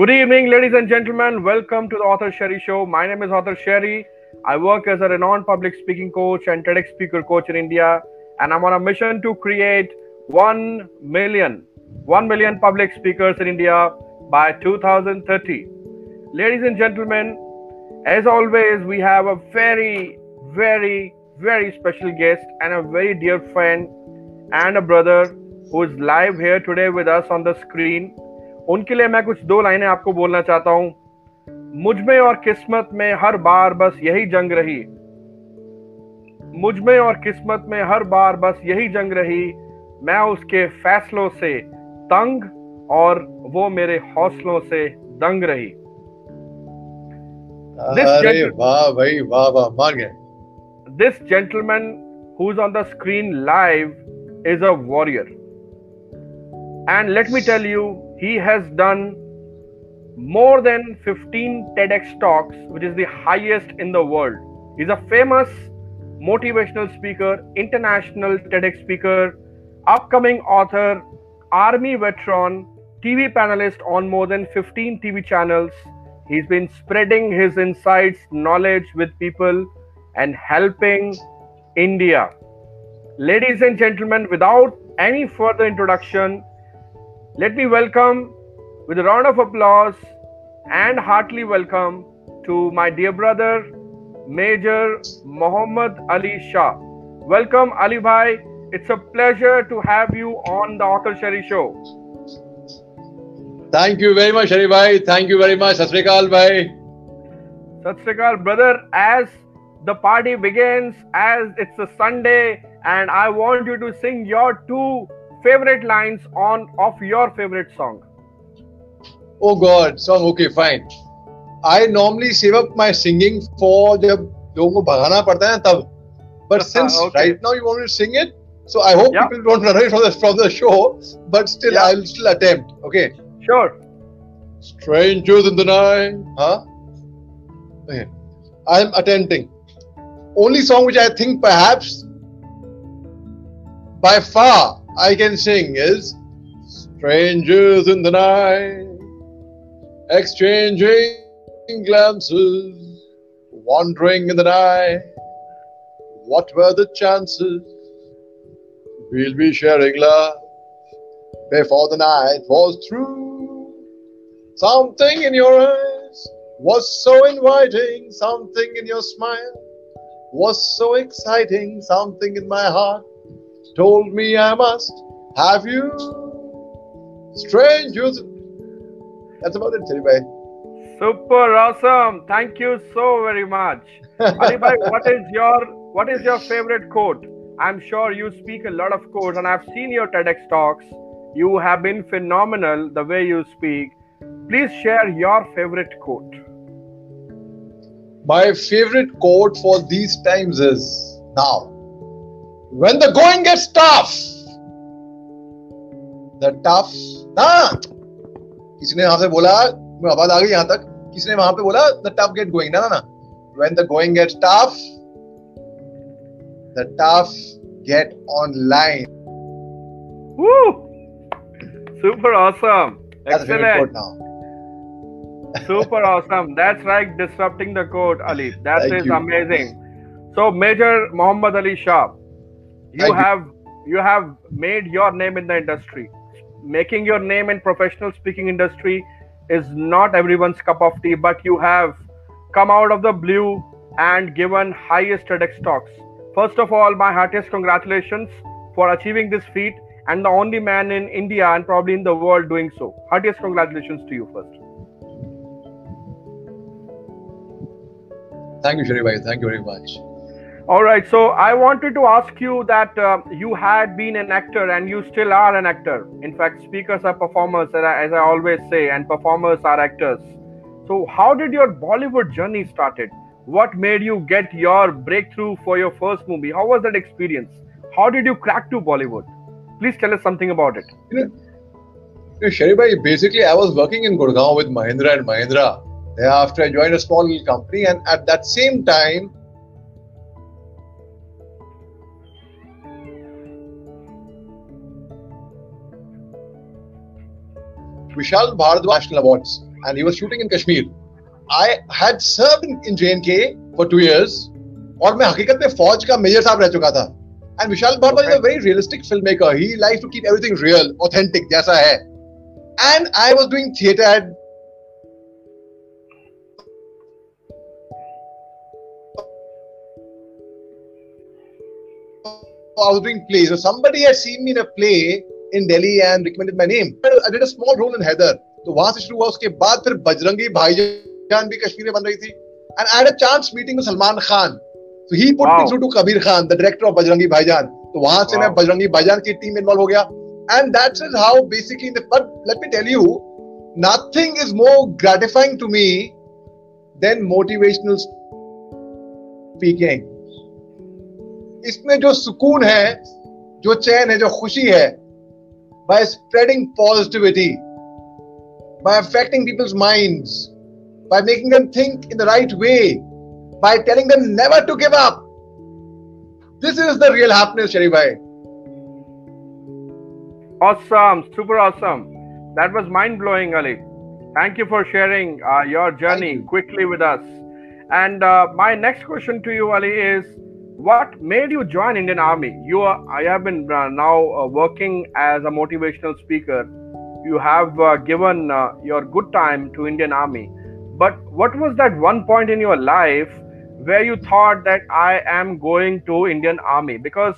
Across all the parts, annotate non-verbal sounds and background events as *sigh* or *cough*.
Good evening, ladies and gentlemen. Welcome to the Author Sherry Show. My name is Author Sherry. I work as a renowned public speaking coach and TEDx speaker coach in India, and I'm on a mission to create 1 million, 1 million public speakers in India by 2030. Ladies and gentlemen, as always, we have a very, very, very special guest and a very dear friend and a brother who is live here today with us on the screen. उनके लिए मैं कुछ दो लाइनें आपको बोलना चाहता हूँ। मुझमें और किस्मत में हर बार बस यही जंग रही। मुझमें और किस्मत में हर बार बस यही जंग रही। मैं उसके फैसलों से तंग और वो मेरे हौसलों से दंग रही। अरे वाह भाई वाह वाह मान गए। This gentleman who's on the screen live is a warrior. And let me tell you, he has done more than 15 TEDx talks, which is the highest in the world. He's a famous motivational speaker, international TEDx speaker, upcoming author, army veteran, TV panelist on more than 15 TV channels. He's been spreading his insights, knowledge with people and helping India. Ladies and gentlemen, without any further introduction, let me welcome with a round of applause and heartily welcome to my dear brother, Major Muhammad Ali Shah. Welcome, Ali Bhai. It's a pleasure to have you on the Author Sherry Show. Thank you very much, Ali Bhai. Thank you very much. Satsrikal Bhai. Satsrikal, brother. As the party begins, as it's a Sunday, and I want you to sing your two favorite lines on of your favorite song. Oh God, song okay, fine. I normally save up my singing for जब लोगों को भगाना पड़ता है ना तब. But *laughs* since okay. right now you want me to sing it, so I hope Yeah. people don't run away from the from the show. But still, Yeah. I'll still attempt. Okay. Sure. Strangers in the night. Huh? Okay. I'm attempting. Only song which I think perhaps by far I can sing is Strangers in the night, exchanging glances, wandering in the night. What were the chances? We'll be sharing love before the night was through. Something in your eyes was so inviting, something in your smile was so exciting, something in my heart told me I must have you. Strangers. That's about it, Chari. Super awesome. Thank you so very much. *laughs* Ali bhai, what is your what is your favorite quote? I'm sure you speak a lot of quotes, and I've seen your TEDx talks. You have been phenomenal the way you speak. Please share your favorite quote. My favorite quote for these times is now When the going gets tough, the tough. हाँ किसी ने यहाँ से बोला मैं आवाज आ गई यहाँ तक किसी ने वहां पे बोला द टफ गेट गोइंग ना ना ना when the going gets tough the tough get online Woo! Super awesome. that's a favorite quote Excellent. now Super awesome. That's like disrupting the code, Ali. That is Thank you. amazing. So, Major Muhammad Ali Shah, you you. have you have made your name in the industry. Making your name in professional speaking industry is not everyone's cup of tea, but you have come out of the blue and given highest TEDx talks. First of all, my heartiest congratulations for achieving this feat and the only man in India and probably in the world doing so. Heartiest congratulations to you first. thank you Shari bhai thank you very much All right. So I wanted to ask you that uh, you had been an actor and you still are an actor. In fact, speakers are performers, as I, always say, and performers are actors. So how did your Bollywood journey started? What made you get your breakthrough for your first movie? How was that experience? How did you crack to Bollywood? Please tell us something about it. You know, bhai, basically, I was working in Gurgaon with Mahindra and Mahindra. Thereafter, I joined a small little company, and at that same time, Vishal Bharadwaj National Awards. and he was shooting in Kashmir. I had served in, in J&K for two years और मैं हकीकत में फौज का major साहब रह चुका था and Vishal Bhardwaj is a very realistic film maker he like to keep everything real authentic जैसा है and I was doing theatre at I was doing plays. So somebody had seen me in a play in Delhi and recommended my name. I did a small role in Heather. तो वहाँ से शुरू हुआ उसके बाद फिर बजरंगी भाईजान भी कश्मीर में बन रही थी and I had a chance meeting with Salman Khan So he put wow. me through to Kabir Khan, the director of Bajrangi Bhaijan. तो वहाँ से wow. मैं बजरंगी भाईजान की टीम इन्वॉल्व हो गया and that's is how basically but let me tell you nothing is more gratifying to me than motivational speaking इसमें जो सुकून है जो चैन है जो खुशी है by spreading positivity by affecting people's minds by making them think in the right way by telling them never to give up. This is the real happiness, Sharif bhai. Awesome, super awesome. That was mind blowing, Ali. Thank you for sharing uh, your journey you. quickly with us. And uh, my next question to you, Ali, is what made you join Indian Army? You are, I have been uh, now uh, working as a motivational speaker. You have uh, given your good time to Indian Army. But what was that one point in your life where you thought that I am going to Indian Army because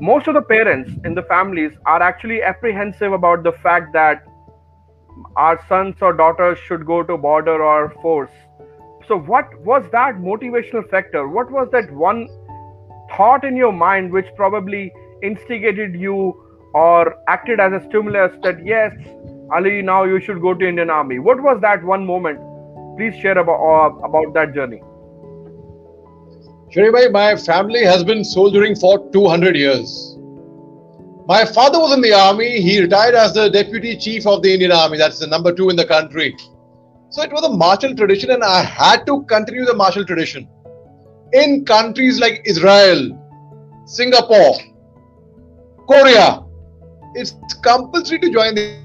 most of the parents in the families are actually apprehensive about the fact that our sons or daughters should go to border or force so what was that motivational factor what was that one thought in your mind which probably instigated you or acted as a stimulus that yes ali now you should go to indian army what was that one moment please share about, uh, about that journey Sharif my family has been soldiering for 200 years. My father was in the army. He retired as the deputy chief of the Indian Army. That's the number two in the country. So it was a martial tradition, and I had to continue the martial tradition. In countries like Israel, Singapore, Korea, it's compulsory to join the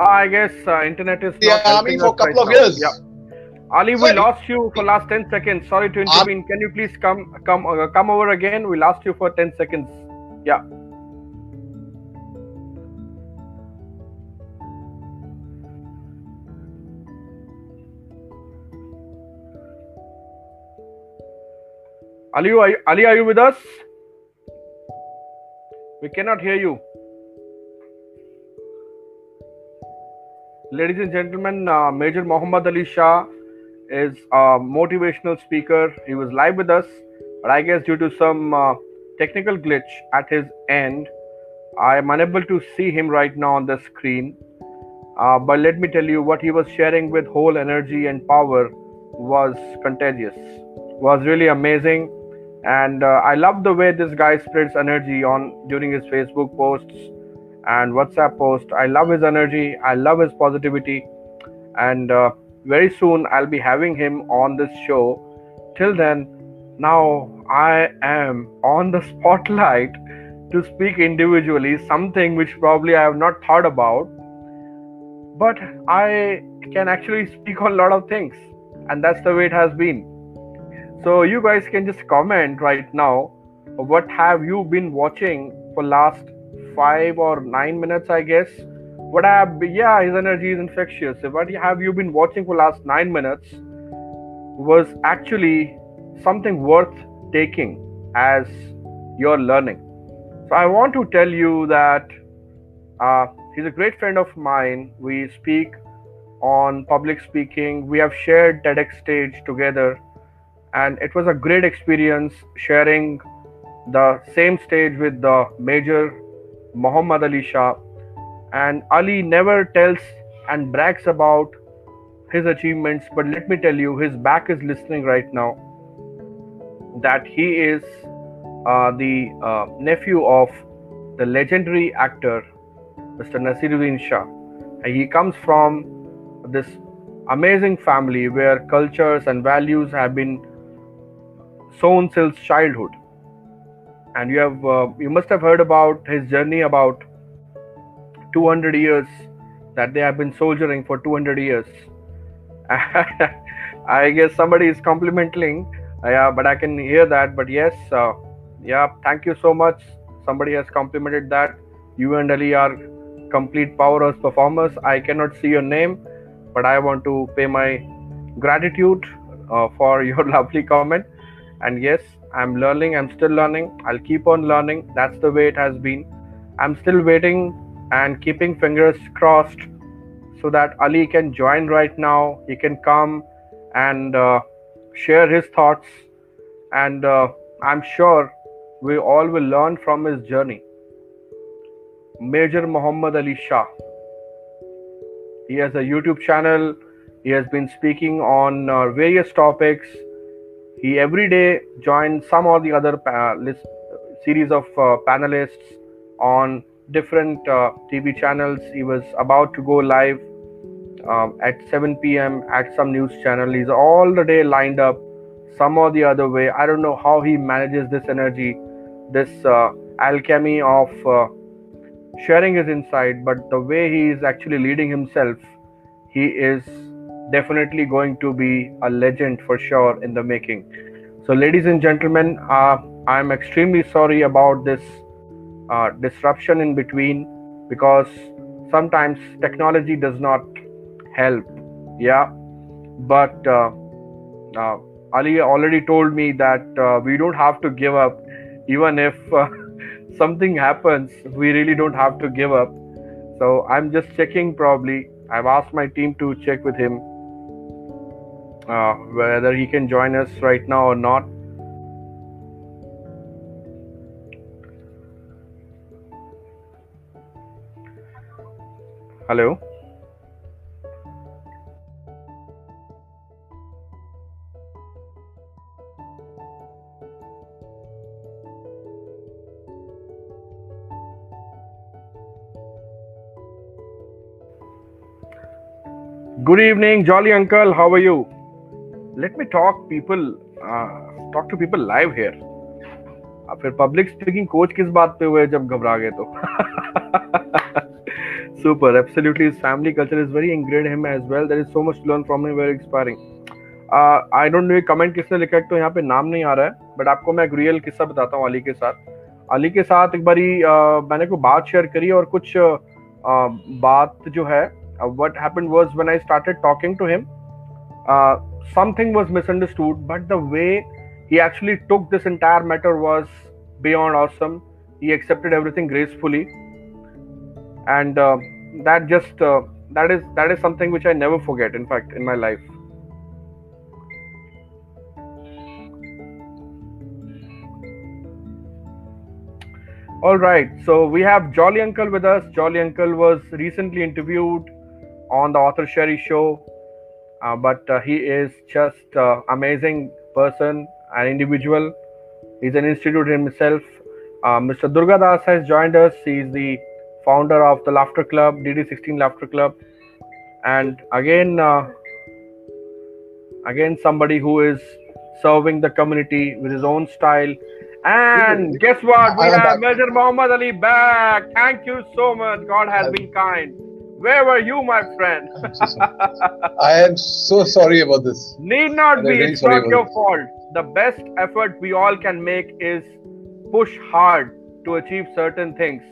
I guess uh, internet is yeah, I mean for a couple right of now. years. Yeah. Ali, we lost you for last 10 seconds. Sorry to intervene. Can you please come come uh, come over again? We lost you for 10 seconds. Yeah. Ali, are you, Ali, are you with us? We cannot hear you. ladies and gentlemen, uh, Major Muhammad Ali Shah is a motivational speaker. He was live with us, but I guess due to some uh, technical glitch at his end, I am unable to see him right now on the screen. Uh, but let me tell you, what he was sharing with whole energy and power was contagious, was really amazing. And uh, I love the way this guy spreads energy on during his Facebook posts and WhatsApp post. I love his energy. I love his positivity. And uh, very soon I'll be having him on this show. Till then, now I am on the spotlight to speak individually, something which probably I have not thought about. But I can actually speak on a lot of things, and that's the way it has been. So you guys can just comment right now. What have you been watching for last five or nine minutes, I guess. What I, yeah, his energy is infectious. What have you been watching for last nine minutes was actually something worth taking as your learning. So I want to tell you that uh, he's a great friend of mine. We speak on public speaking. We have shared TEDx stage together, and it was a great experience sharing the same stage with the major Muhammad Ali Shah, and Ali never tells and brags about his achievements, but let me tell you, his back is listening right now. That he is uh, the uh, nephew of the legendary actor Mr. Naseeruddin Shah. And he comes from this amazing family where cultures and values have been sown since childhood. and you have uh, you must have heard about his journey about 200 years that they have been soldiering for 200 years. *laughs* I guess somebody is complimenting, yeah, but I can hear that. But yes, uh, yeah, thank you so much. Somebody has complimented that. You and Ali are complete powerhouse performers. I cannot see your name, but I want to pay my gratitude uh, for *laughs* your lovely comment. And yes, I'm learning. I'm still learning. I'll keep on learning. That's the way it has been. I'm still waiting and keeping fingers crossed so that Ali can join right now. He can come and uh, share his thoughts, and uh, I'm sure we all will learn from his journey. Major Muhammad Ali Shah. He has a YouTube channel. He has been speaking on uh, various topics. He every day joins some or the other pa- list, series of uh, panelists on different uh, TV channels. He was about to go live um, at 7 p.m. at some news channel. He's all the day lined up, some or the other way. I don't know how he manages this energy, this uh, alchemy of uh, sharing his insight, but the way he is actually leading himself, he is definitely going to be a legend for sure in the making. So, ladies and gentlemen, uh, I'm extremely sorry about this uh, disruption in between because sometimes technology does not help. Yeah, but uh, uh, Ali already told me that uh, we don't have to give up, even if uh, *laughs* something happens. We really don't have to give up. So I'm just checking. Probably I've asked my team to check with him uh, whether he can join us right now or not. Hello good evening Jolly uncle how are you let me talk people talk to people live here फिर public speaking coach किस बात पे हुए जब घबरा गए तो? *laughs* super absolutely his family culture is very ingrained in him as well there is so much to learn from him very inspiring uh, I don't know ये कमेंट किसने लिखा है तो यहाँ पे नाम नहीं आ रहा है बट आपको मैं एक रियल किस्सा बताता हूँ अली के साथ अली के साथ एक बारी uh, मैंने कोई बात शेयर करी और कुछ uh, बात जो है uh, was when I started talking to him, uh, something was misunderstood, but the way he actually took this entire matter was beyond awesome. He accepted everything gracefully, and uh, that just uh, that is that is something which I never forget. In fact, in my life. All right, so we have Jolly Uncle with us. Jolly Uncle was recently interviewed on the Author Sherry show, uh, but uh, he is just uh, amazing person, an individual. He's an institute himself. Uh, Mr. Durga Das has joined us. He's the founder of the Laughter Club, DD16 Laughter Club, and again, uh, again somebody who is serving the community with his own style. And guess what? We have. Major Muhammad Ali back. Thank you so much. God has been kind. Where were you, my friend? *laughs* I am so sorry about this. Need not I'm be. very It's not your this. fault. The best effort we all can make is push hard to achieve certain things.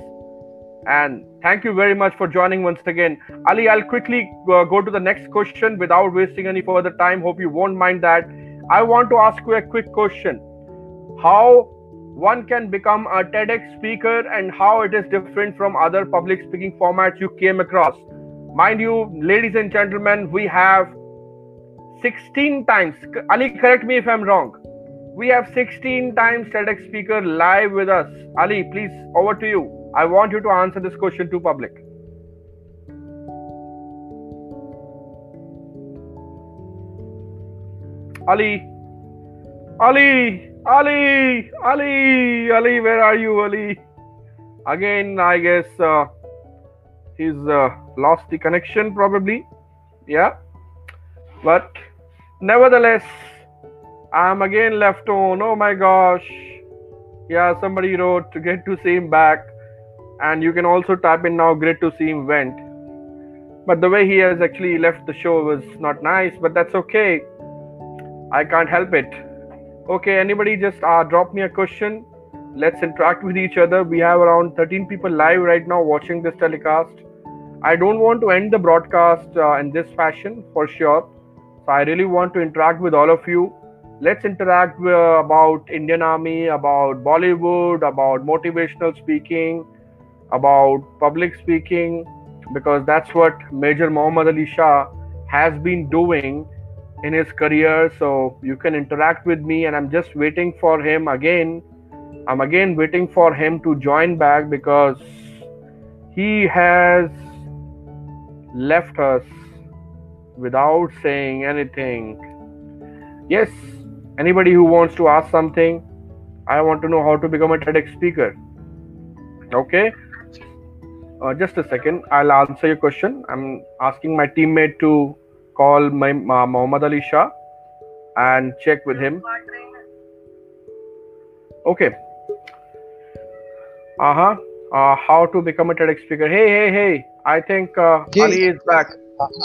And thank you very much for joining once again. Ali, I'll quickly uh, go to the next question without wasting any further time. Hope you won't mind that. I want to ask you a quick question. How one can become a TEDx speaker and how it is different from other public speaking formats you came across. Mind you, ladies and gentlemen, we have 16 times. Ali, correct me if I'm wrong. We have 16 times TEDx speaker live with us. Ali, please, over to you. I want you to answer this question to public. Ali, Ali, Ali, Ali, Ali, where are you, Ali? Again, I guess uh, he's uh, lost the connection, probably. Yeah, but nevertheless, I'm again left on. Oh my gosh, Yeah, somebody wrote to get to see him back, and you can also type in now. Great to see him went. But the way he has actually left the show was not nice, but that's okay. I can't help it. Okay, anybody just uh, drop me a question. Let's interact with each other. We have around 13 people live right now watching this telecast. I don't want to end the broadcast uh, in this fashion for sure. So I really want to interact with all of you. Let's interact with, about Indian Army, about Bollywood, about motivational speaking, about public speaking, because that's what Major Muhammad Ali Shah has been doing in his career. So you can interact with me, and I'm just waiting for him again. I'm again waiting for him to join back because he has left us without saying anything. Yes, anybody who wants to ask something, I want to know how to become a TEDx speaker. Okay, uh, just a second. I'll answer your question. I'm asking my teammate to call my uh, Muhammad Ali Shah and check with him. Okay. Uh-huh. Uh How to become a TEDx speaker? Hey, hey, hey! I think uh, Ali is back.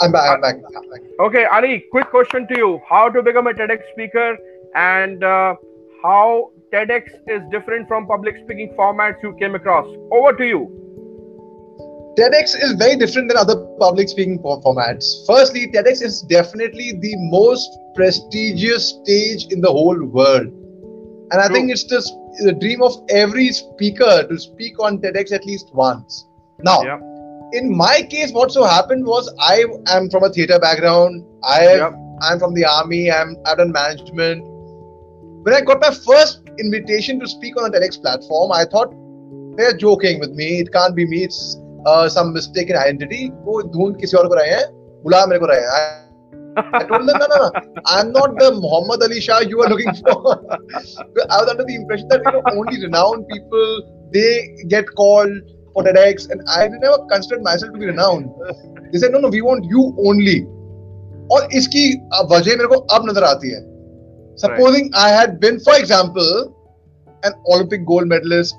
I'm back. I'm back. I'm back. Okay, Ali. Quick question to you: How to become a TEDx speaker, and uh, how TEDx is different from public speaking formats you came across? Over to you. TEDx is very different than other public speaking formats. Firstly, TEDx is definitely the most prestigious stage in the whole world. And I True. think it's just the dream of every speaker to speak on TEDx at least once. Now, Yeah. in my case, what so happened was I am from a theater background. I. I'm from the army. I'm I've done management. When I got my first invitation to speak on a TEDx platform, I thought they're joking with me. It can't be me. It's uh, some mistaken identity. वो ढूंढ किसी और को रहे हैं बुला मेरे को रहे हैं I- told them, no, no, no. I'm not the Muhammad Ali Shah you are looking for. I was under the impression that you know only renowned people they get called for TEDx, and I never considered myself to be renowned. They said, no, no, we want you only. और इसकी uh, वजह मेरे को अब नज़र आती है Supposing I had been, for example, an Olympic gold medalist,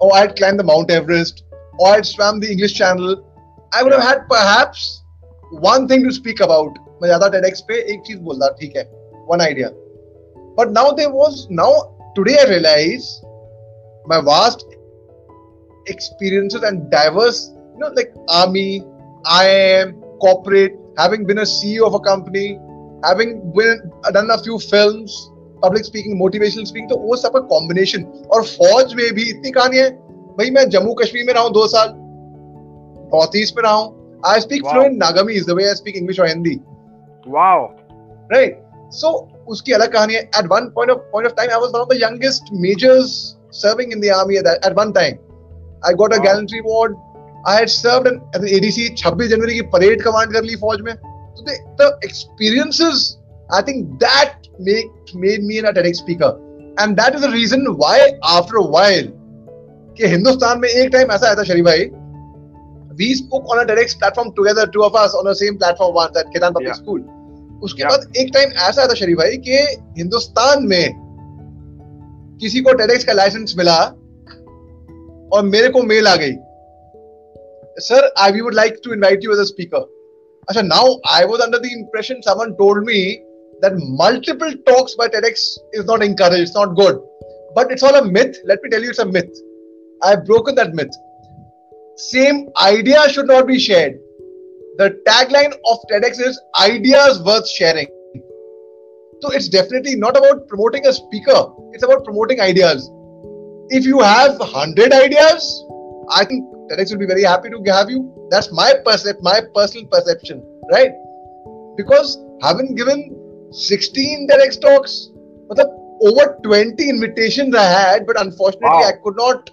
or I had climbed the Mount Everest, or I had swam the English Channel, I would yeah. have had perhaps one thing to speak about. मैं ज़्यादा TEDx पे एक चीज़ बोलता ठीक है one idea. But now there was now today I realize my vast experiences and diverse, you know, like army, IIM, corporate, having been a CEO of a company, having been, done a few films, public speaking, motivational speaking, तो वो सब का combination और फौज में भी इतनी कहानी है भाई मैं जम्मू कश्मीर में रहा हूँ दो साल। नॉर्थ ईस्ट में रहा हूँ। I speak fluent Nagamese is the way I speak English और हिंदी वाओ राइट सो उसकी अलग कहानी है। At one point of point of time I was one of the youngest majors serving in the army at one time I got a gallantry award I had served an ADC 26 जनवरी की parade command कर ली फौज में। तो the experiences I think that make made me an a speaker and that is the reason why after a while कि हिंदुस्तान में एक टाइम ऐसा आया था शरी भाई we spoke on a direct platform together two of us on the same platform one that केदान public school उसके बाद एक टाइम ऐसा आया था शरी भाई कि हिंदुस्तान में किसी को टेडेक्स का लाइसेंस मिला और मेरे को मेल आ गई। Sir I we would like to invite you as a speaker अच्छा now I was under the impression someone told me that multiple talks by TEDx is not encourage it's not good but it's all a myth let me tell you it's a myth I've broken that myth. Same idea should not be shared. The tagline of TEDx is ideas worth sharing. So it's definitely not about promoting a speaker, it's about promoting ideas. If you have 100 ideas, I think TEDx will be very happy to have you. That's my percep- my personal perception, right? Because having given 16 TEDx talks, over 20 invitations I had, but unfortunately Wow. I could not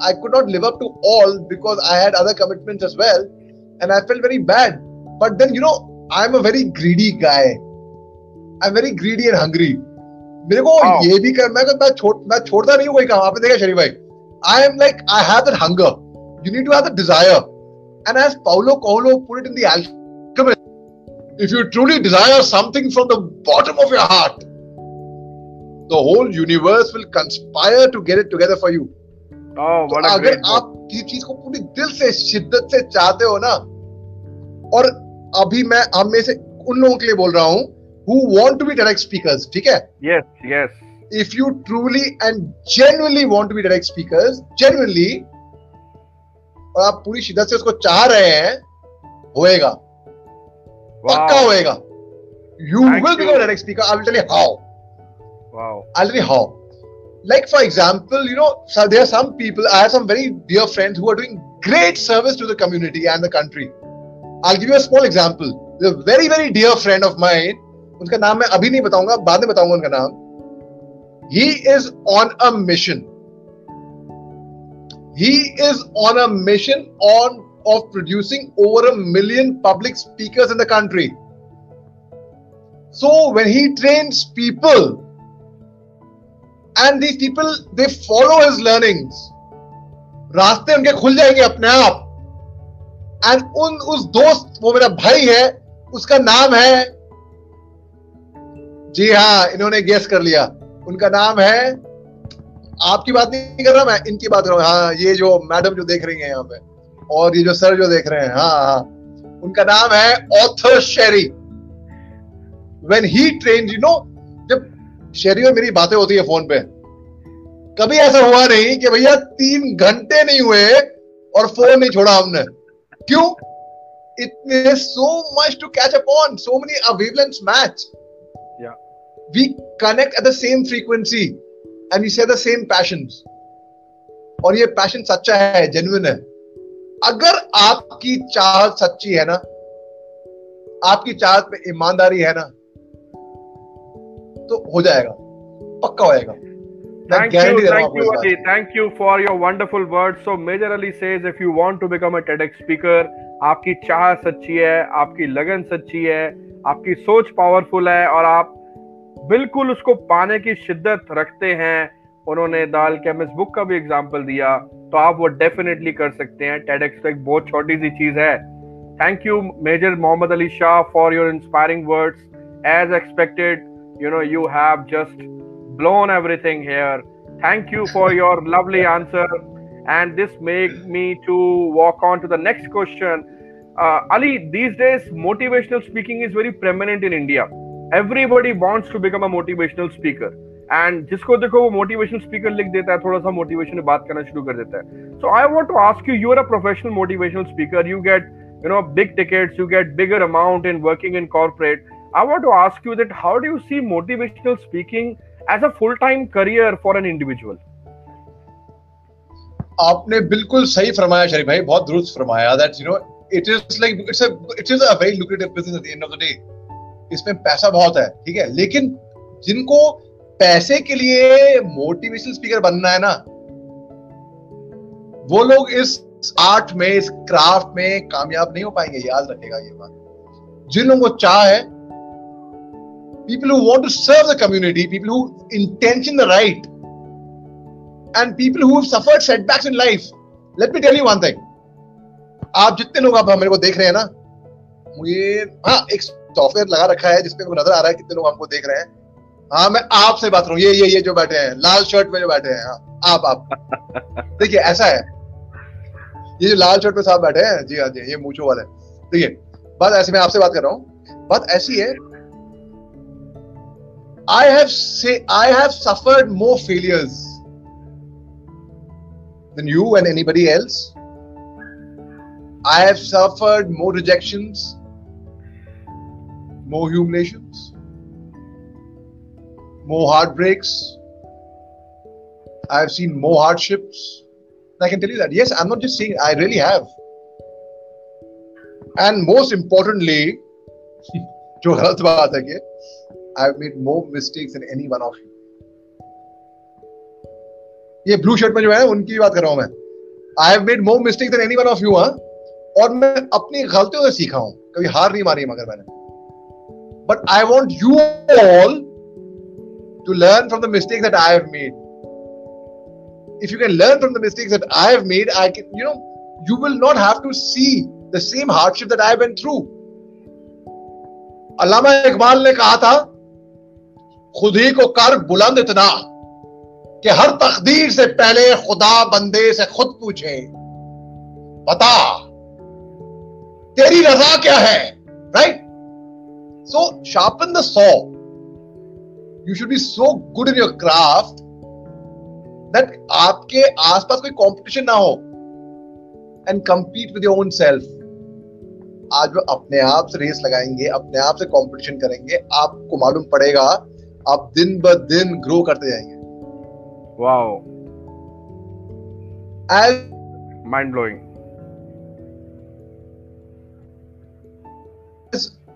I could not live up to all because I had other commitments as well, and I felt very bad. But then you know, I'm a very greedy guy. I'm very greedy and hungry. मेरे को Wow. ये भी कर मैं मैं छोड़ मैं छोड़ता नहीं हूँ कोई काम आपने देखा शरीफ भाई I am like I have that hunger. You need to have the desire. And as Paulo Coelho put it in The Alchemist, if you truly desire something from the bottom of your heart, the whole universe will conspire to get it together for you. तो अगर आप ये चीज़ को पूरी दिल से शिद्दत से चाहते हो ना और अभी मैं आप में से उन लोगों के लिए बोल रहा हूँ who want to be direct speaker ठीक है? Yes yes if you truly and genuinely want to be direct speaker genuinely और आप पूरी शिद्दत से उसको चाह रहे हैं होएगा। पक्का होएगा। You will be direct speaker I will tell you how wow I will tell you how Like for example, you know, so there are some people. I have some very dear friends who are doing great service to the community and the country. I'll give you a small example. There's a very very dear friend of mine. उसका नाम मैं अभी नहीं बताऊंगा बाद में बताऊंगा उनका नाम He is on a mission. He is on a mission on of producing over a million public speakers in the country. So when he trains people, and these people they follow his learnings. रास्ते उनके खुल जाएँगे अपने आप। And उन, उस दोस्त, वो मेरा भाई है, उसका नाम है, जी हाँ इन्होंने गेस कर लिया। उनका नाम है, आपकी बात नहीं कर रहा मैं, इनकी बात कर रहा हूँ। हाँ ये जो मैडम जो देख रही हैं यहाँ पे, और ये जो सर जो देख रहे हैं हाँ हाँ। उनका नाम है author Sheri. When he train you know शेरी और मेरी बातें होती है फ़ोन पे। कभी ऐसा हुआ नहीं कि भैया तीन घंटे नहीं हुए और फ़ोन नहीं छोड़ा हमने। क्यों? इतने so much to catch up on so many a match we connect at the same frequency and we share the same passions. और ये पैशन सच्चा है जेन्युइन है। अगर आपकी चाहत सच्ची है ना आपकी चाहत में ईमानदारी है ना तो हो जाएगा। पक्का होएगा। मैं Thank guarantee you, दे रहा हूँ thank आपको you, इस बात Ali. Thank you for your wonderful words. So, Major Ali says, if you want to become a TEDx speaker, आपकी चाह सच्ची है, आपकी लगन सच्ची है, आपकी सोच पावरफुल है और आप बिल्कुल उसको पाने की शिद्दत रखते हैं। उन्होंने दाल केमिस्ट बुक का भी एग्ज़ाम्पल दिया। तो आप वो डेफिनेटली कर सकते हैं। टेडेक्स तो एक बहुत छोटी सी चीज़ है। Thank you major Mohammad Ali Shah for your inspiring words as expected you know you have just blown everything here thank you for your lovely *laughs* answer and this make me to walk on to the next question uh, ali these days motivational speaking is very prominent in india everybody wants to become a motivational speaker and जिसको देखो वो motivational speaker लिख देता है थोड़ा सा motivation में बात करना शुरू कर देता है so i want to ask you you're a professional motivational speaker you get you know big tickets you get bigger amount in working in corporate I want to ask you that how do you see motivational speaking as a full-time career for an individual? आपने बिल्कुल सही फरमाया, शरीफ भाई, बहुत दुरुस्त फरमाया। That you know it is like it's it is a very lucrative business at the end of the day इसमें पैसा बहुत है, ठीक है? लेकिन जिनको पैसे के लिए मोटिवेशनल स्पीकर बनना है ना, वो लोग इस आर्ट में, इस क्राफ्ट में कामयाब नहीं हो पाएँगे, याद रखेगा ये बात। जिन लोगों को चाह है people who want to serve the community, people who intention the right, and people who have suffered setbacks in life. Let me tell you one thing. आप जितने लोग आप मेरे को देख रहे हैं ना मुझे हाँ एक सॉफ्टवेयर लगा रखा है जिसपे नज़र आ रहा है कितने लोग हमको देख रहे हैं। हाँ मैं आपसे बात करूँ। ये ये ये जो बैठे हैं लाल शर्ट में जो बैठे हैं हाँ आप आप। *laughs* देखिए ऐसा है। ये जो लाल शर्ट में साहब बैठे हैं जी हाँ जी ये मूछो वाले। देखिए बात ऐसी मैं आपसे बात कर रहा हूँ। बात ऐसी है I have say I have suffered more failures than you and anybody else. I have suffered more rejections, more humiliations, more heartbreaks. I have seen more hardships. I can tell you that. Yes, I'm not just saying I really have. And most importantly, *laughs* जो गलत बात है कि I made more mistakes in any one of you ये blue shirt में जो है, उनकी भी बात कर रहा हूँ मैं। I have made more mistakes than any one of you हाँ। और मैं अपनी गलतियों से सीखा हूँ। कभी हार नहीं मारी मगर मैंने। But I want you all to learn from the mistake that I have made if you can learn from the mistake that I have made I can you know you will not have to see the same hardship that I have been through Allama Iqbal ने कहा था खुद ही को कर बुलंद इतना कि हर तकदीर से पहले खुदा बंदे से खुद पूछे, बता, तेरी रजा क्या है? Right so sharpen the saw you should be so good in your craft that आपके आसपास कोई कंपटीशन ना हो and compete with your own self आज वो अपने आप से रेस लगाएँगे, अपने आप से कंपटीशन करेंगे, आपको मालूम पड़ेगा आप दिन ब दिन ग्रो करते जाएँगे। वाओ माइंड ब्लोइंग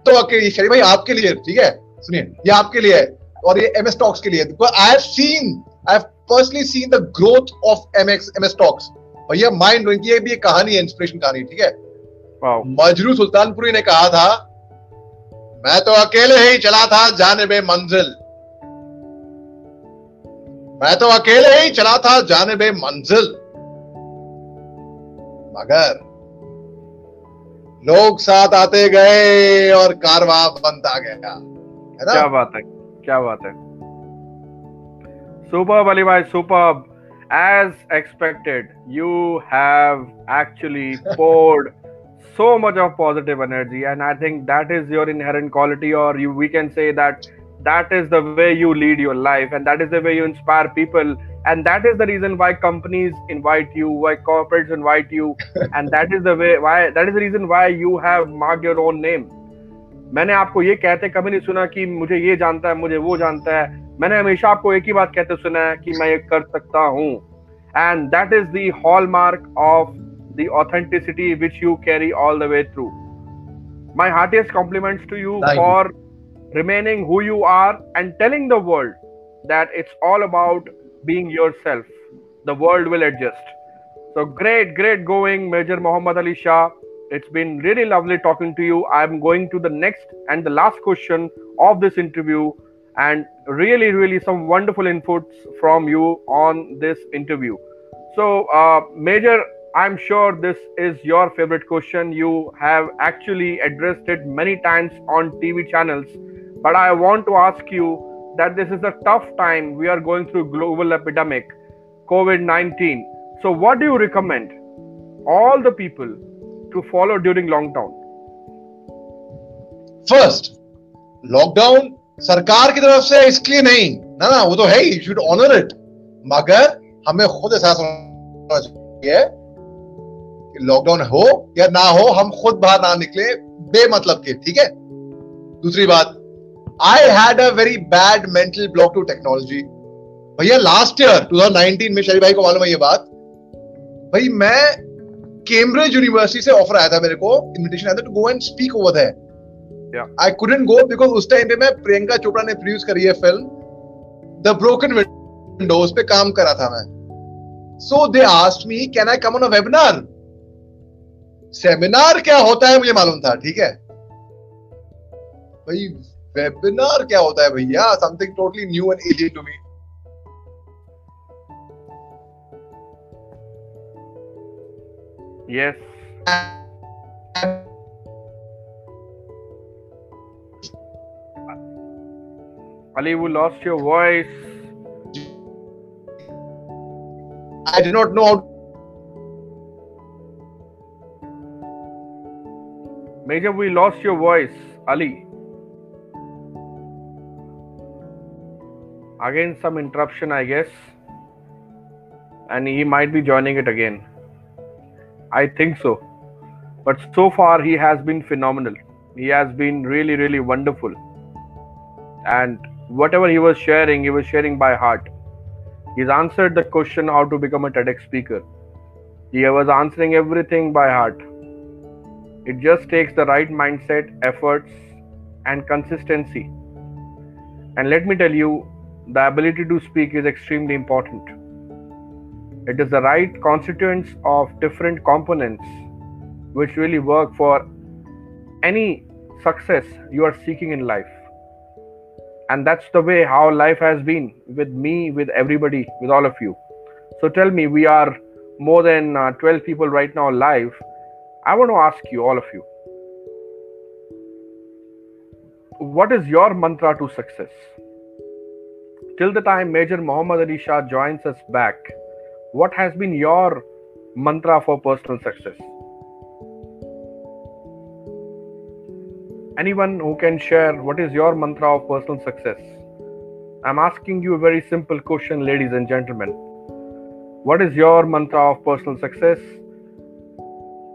तो आपके शरीर भाई आपके लिए ठीक है? सुनिए ये आपके लिए है और ये एमएस टॉक्स के लिए I have seen I have personally seen the growth of MX MS talks भैया माइंड ब्लोइंग ये भी एक कहानी है इंस्पिरेशन कहानी ठीक है? मजरू सुल्तानपुरी ने कहा था मैं तो अकेले ही चला था जाने में मंजिल। मैं तो अकेले ही चला था जाने बे मंजिल। मगर लोग साथ आते गए और कारवा बनता गया क्या बात है क्या बात है। सुपर अली भाई super as expected you have actually poured so much of positive energy and I think that is your inherent quality और you we can say that that is the way you lead your life and that is the way you inspire people and that is the reason why companies invite you why corporates invite you *laughs* and that is the way why that is the reason why you have marked your own name मैंने आपको ये कहते कभी नहीं सुना कि मुझे ये जानता है मुझे वो जानता है मैंने हमेशा आपको एक ही बात कहते सुना है कि मैं ये कर सकता हूँ and that is the hall mark of the authenticity which you carry all the way through my heartiest compliments to you Thank you. remaining who you are and telling the world that it's all about being yourself. The world will adjust. So great, great going, Major Muhammad Ali Shah. It's been really lovely talking to you. I'm going to the next and the last question of this interview, and really, really some wonderful inputs from you on this interview. So, uh, Major, I'm sure this is your favorite question. You have actually addressed it many times on TV channels, but I want to ask you that this is a tough time. We are going through global epidemic, COVID 19. So, what do you recommend all the people to follow during lockdown? First lockdown सरकार की तरफ से इसलिए नहीं ना ना वो तो है ही शुड ऑनर इट मगर हमें खुद एहसास होना चाहिए कि लॉकडाउन हो या ना हो हम खुद बाहर ना निकले बेमतलब के ठीक है दूसरी बात I had a very bad mental block to technology भैया लास्ट ईयर 2019 में शरी भाई को मालूम है ये बात? भाई मैं कैम्ब्रिज यूनिवर्सिटी से ऑफ़र आया था मेरे को इनविटेशन आया था to go and speak over there I couldn't go because उस टाइम पे मैं प्रियंका चोपड़ा ने प्रोड्यूस करी है फ़िल्म द ब्रोकन विंडोज़ पे काम करा था मैं. So they asked me can I come on a webinar seminar क्या होता है मुझे मालूम था ठीक है? भाई वेबिनार क्या होता है भैया? Something totally new and alien to me yes Ali we lost your voice I do not know how Major, we lost your voice, Ali. Again, some interruption, I guess. And he might be joining it again. I think so. But so far, he has been phenomenal. He has been really, really wonderful. And whatever he was sharing, he was sharing by heart. He's answered the question how to become a TEDx speaker. He was answering everything by heart. It just takes the right mindset, efforts, and consistency. And let me tell you, the ability to speak is extremely important. It is the right constituents of different components which really work for any success you are seeking in life. And that's the way how life has been with me, with everybody, with all of you. So tell me, we are more than uh, 12 people right now live. I want to ask you, all of you, what is your mantra to success? Till the time Major Muhammad Ali Shah joins us back, what has been your mantra for personal success? Anyone who can share what is your mantra of personal success? I'm asking you a very simple question, ladies and gentlemen. What is your mantra of personal success?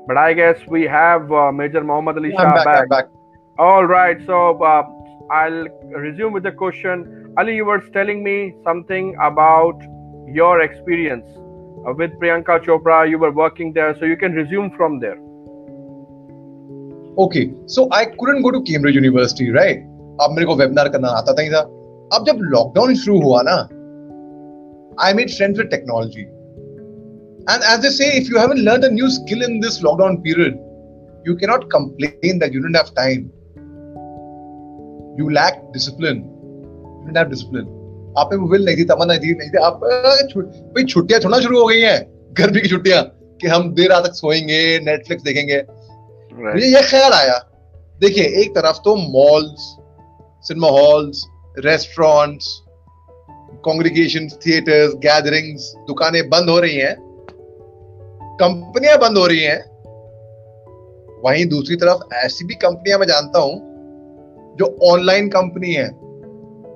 But I guess we have uh, Major Muhammad Ali Shah back, back. I'm back. All right, so uh, I'll resume with the question. Ali, you were telling me something about your experience uh, with Priyanka Chopra. You were working there, so you can resume from there. Okay, so I couldn't go to Cambridge University, right? अब मेरे को webinar करना आता था ही था अब जब lockdown शुरू हुआ ना I made friends with technology and as they say if you haven't learn a new skill in this lockdown period you cannot complain that you didn't have time. You lack discipline. You didn't have discipline. आप में will नहीं थी तमन्ना नहीं थी नहीं थी आप भाई छुट्टियाँ छोड़ना शुरू हो गई हैं गर्मी की छुट्टियाँ कि हम देर रात तक सोएँगे नेटफ्लिक्स देखेंगे। मुझे ये ख्याल आया। देखिए एक तरफ़ तो malls cinema halls restaurants congregation theatres gatherings दुकानें बंद हो रही हैं। कंपनियाँ बंद हो रही हैं। वहीं दूसरी तरफ़ ऐसी भी कंपनियाँ मैं जानता हूँ जो ऑनलाइन कंपनी है।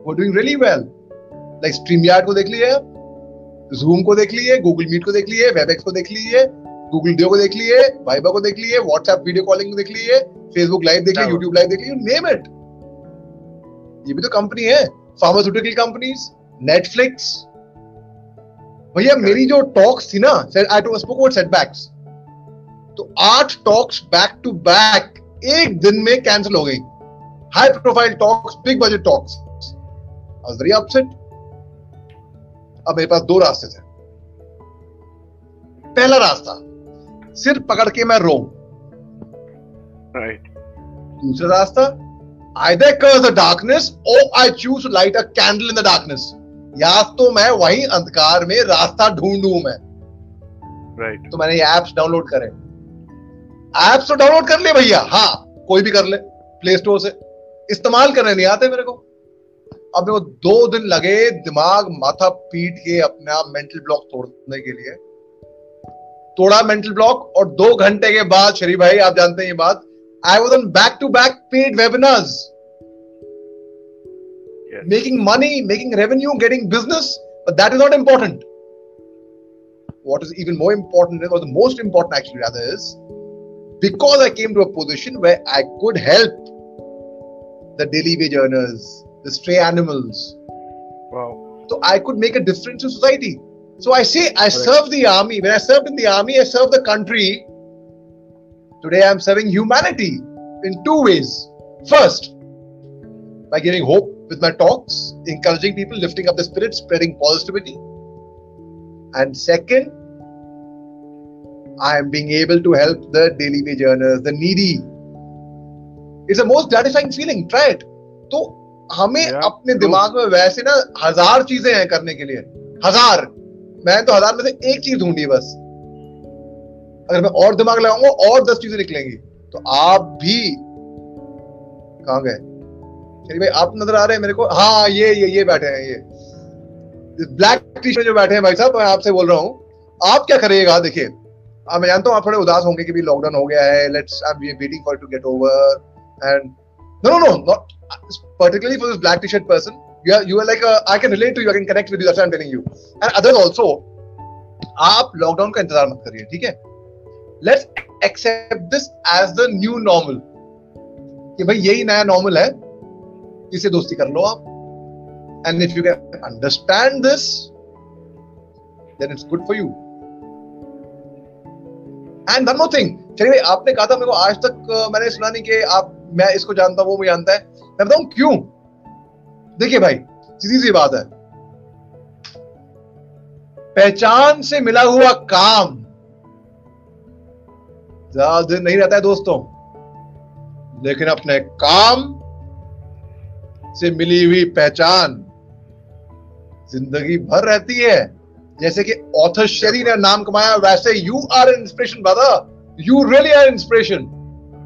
वो doing really well like StreamYard को देख लिए जूम को देख लिए गूगल मीट को देख लिए वेबएक्स को देख लिए गूगल डियो को देख लिए वाइबर को देख लिए व्हाट्सएप वीडियो कॉलिंग को देख लिए फेसबुक लाइव देख लिए। यूट्यूब लाइव देख लिए नेम इट ये भी तो कंपनी है फार्मास्यूटिकल कंपनीज़ नेटफ्लिक्स भैया मेरी जो टॉक्स थी ना I too spoke about setbacks तो आठ टॉक्स बैक टू बैक एक दिन में कैंसिल हो गई। High profile talks big budget talks I very upset अब मेरे पास दो रास्ते थे। पहला रास्ता सिर पकड़ के मैं रो Right. दूसरा रास्ता either curse the darkness or I choose to light a candle in the darkness या तो मैं वही अंधकार में रास्ता ढूंढू मैं। Right Right. तो मैंने ये एप्स डाउनलोड करे। एप्स तो डाउनलोड कर ले भैया। हाँ कोई भी कर ले प्ले स्टोर से। इस्तेमाल करने नहीं आते मेरे को। अब मेरे को दो दिन लगे दिमाग माथा पीट के अपने आप मेंटल ब्लॉक तोड़ने के लिए। तोड़ा मेंटल ब्लॉक और दो घंटे के बाद शरी भाई आप जानते हैं ये बात I was back to back paid webinars making money making revenue getting business that is not important what is even more important is the most important actually others because I came to a position way I could help the daily wage earners the stray animals, Wow. so I could make a difference in society. So I say I Correct. serve the army. When I served in the army, I served the country. Today I'm serving humanity in two ways. First, by giving hope with my talks, encouraging people, lifting up the spirit, spreading positivity. And second, I am being able to help the daily wage earners, the needy. It's the most gratifying feeling. Try it. तो हमें अपने दिमाग में वैसे ना हज़ार चीज़ें हैं करने के लिए। हज़ार। मैं तो हज़ार में से एक चीज़ ढूंढी बस। अगर मैं और दिमाग लगाऊँगा और दस चीज़ें निकलेंगी। तो आप भी कहा गए? चलिए भाई आप नज़र आ रहे हैं मेरे को। हाँ ये ये ये बैठे हैं ये। ब्लैक टी शर्ट जो बैठे हैं भाई साहब मैं आपसे बोल रहा हूँ। आप क्या करिएगा देखिए। मैं जानता हूँ आप थोड़े उदास होंगे कि भी लॉकडाउन हो गया है। Let's I am waiting for to get over and no no no not particularly for this black t-shirt person you are you are like a, I can relate to you I can connect with you that's what I'm telling you and others also आप lockdown का इंतजार मत करिए ठीक है let's accept this as the new normal कि भाई यही नया नॉर्मल है इसे दोस्ती कर लो आप and if you can understand this then it's good for you And one more thing चलिए आपने कहा था मेरे को आज तक मैंने सुना नहीं कि आप, मैं इसको जानता हूँ, वो मुझे जानता है। मैं बताऊँ क्यों? देखिए भाई, सीधी सी बात है। पहचान से मिला हुआ काम ज़्यादा दिन नहीं रहता है दोस्तों। लेकिन अपने काम से मिली हुई पहचान ज़िंदगी भर रहती है। जैसे कि ऑथर शेरी ने नाम कमाया वैसे you are an inspiration brother you really are inspiration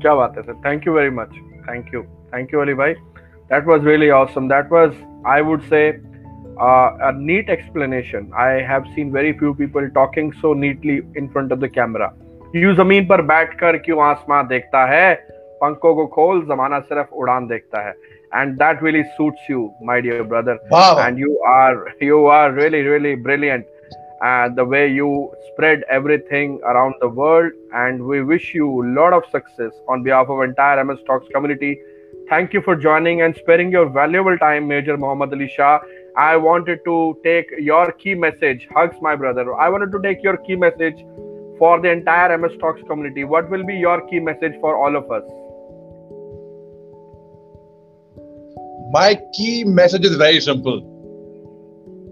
क्या बात है sir thank you very much thank you thank you Ali भाई was really awesome that was i would say uh, a neat explanation. I have seen very few people talking so neatly in front of the camera. You ज़मीन पर बैठकर क्यों आसमां देखता है पंखों को खोल जमाना सिर्फ़ उड़ान देखता है and that really suits you my dear brother Wow. and you are you are really really brilliant and the way you spread everything around the world. And we wish you a lot of success on behalf of entire ms talks community. Thank you for joining and sparing your valuable time major muhammad ali shah. I wanted to take your key message. Hugs my brother. I wanted to take your key message for the entire ms talks community. What will be your key message for all of us? My key message is very simple.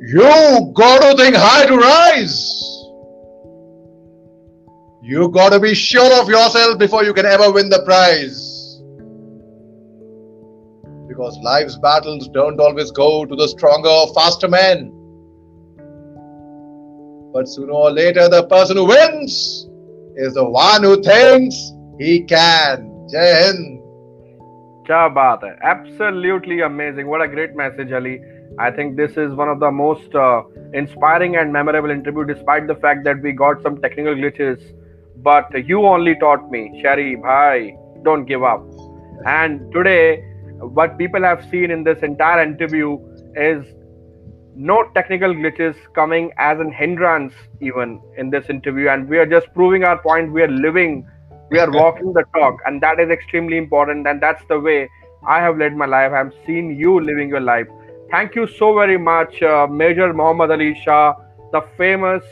You got to think high to rise. You got to be sure of yourself before you can ever win the prize. Because life's battles don't always go to the stronger or faster man. But sooner or later, the person who wins is the one who thinks he can. Jai Hind. क्या बात है absolutely amazing what a great message ali i think this is one of the most uh, inspiring and memorable interview despite the fact that we got some technical glitches but you only taught me shari bhai don't give up and today what people have seen in this entire interview is no technical glitches coming as an hindrance even in this interview and we are just proving our point we are living we are walking the talk and that is extremely important and that's the way i have led my life i've seen you living your life thank you so very much uh, major muhammad ali shah the famous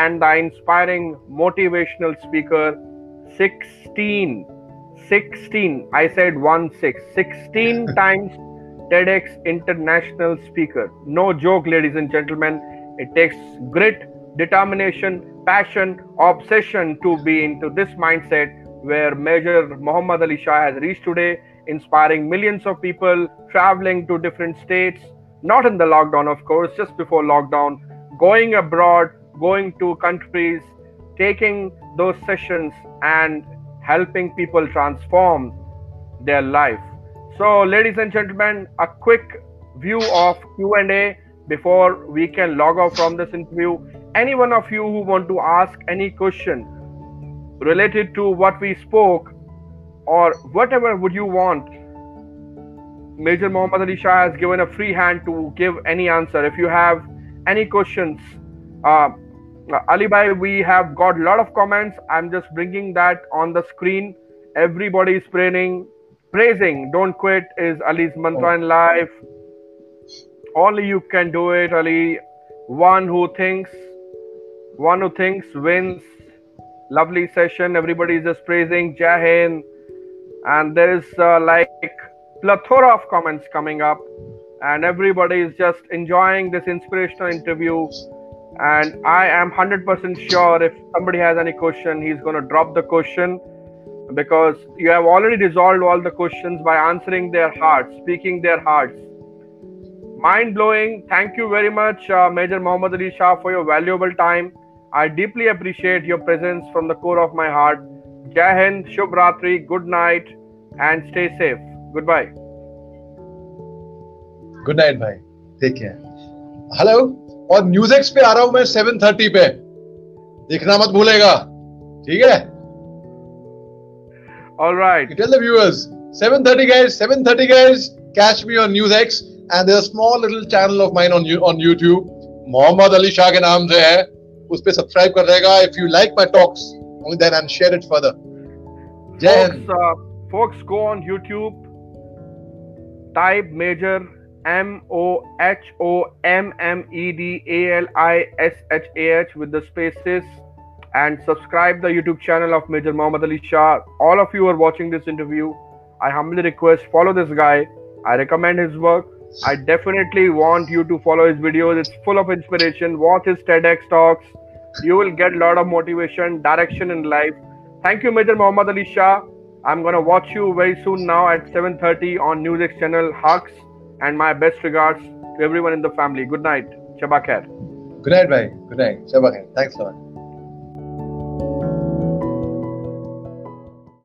and the inspiring motivational speaker 16 16 i said 1 6 16 *laughs* times TEDx international speaker. No joke, ladies and gentlemen. It takes grit, determination, passion, obsession to be into this mindset where Major Muhammad Ali Shah has reached today, inspiring millions of people traveling to different states, not in the lockdown, of course, just before lockdown, going abroad, going to countries, taking those sessions and helping people transform their life. So, ladies and gentlemen, a quick view of Q&A before we can log off from this interview. Any one of you who want to ask any question related to what we spoke or whatever would you want, Major Muhammad Ali Shah has given a free hand to give any answer. If you have any questions, uh, Ali Bhai, we have got a lot of comments. I'm just bringing that on the screen. Everybody is praying, praising. Don't quit is Ali's mantra in life. Only you can do it, only One who thinks, one who thinks wins. Lovely session. Everybody is just praising Jai Hind. And there is uh, like plethora of comments coming up, and everybody is just enjoying this inspirational interview. And I am 100% sure if somebody has any question, he's going to drop the question because you have already resolved all the questions by answering their hearts, speaking their hearts. Mind blowing. Thank you very much, uh, Major Muhammad Ali Shah, for your valuable time. I deeply appreciate your presence from the core of my heart. Jai Hind, Shubh Ratri, good night, and stay safe. Goodbye. Good night भाई take care hello और NewsX पे आ रहा हूँ मैं 7:30 पे देखना मत भूलेगा ठीक है All right. You tell the viewers 7:30 guys 7:30 guys catch me on News X and there's a small little channel of mine on you on YouTube Mohammad Ali Shah के नाम से है उस पे सब्सक्राइब कर देगा if you like my talks only then and share it further जय Hind Folks, uh, folks, go on YouTube, type Major M O H O M M E D A L I S H A H with the spaces and subscribe the YouTube channel of Major Muhammad Ali Shah. All of you are watching this interview. I humbly request follow this guy. I recommend his work. I definitely want you to follow his videos. It's full of inspiration. Watch his TEDx talks. You will get a lot of motivation, direction in life. Thank you, Major Muhammad Ali Shah. I'm gonna watch you very soon now at 7:30 on News X channel Hux. And my best regards to everyone in the family. Good night. Shabakher. Good night, bhai. Good night. Shabakher. Thanks a lot.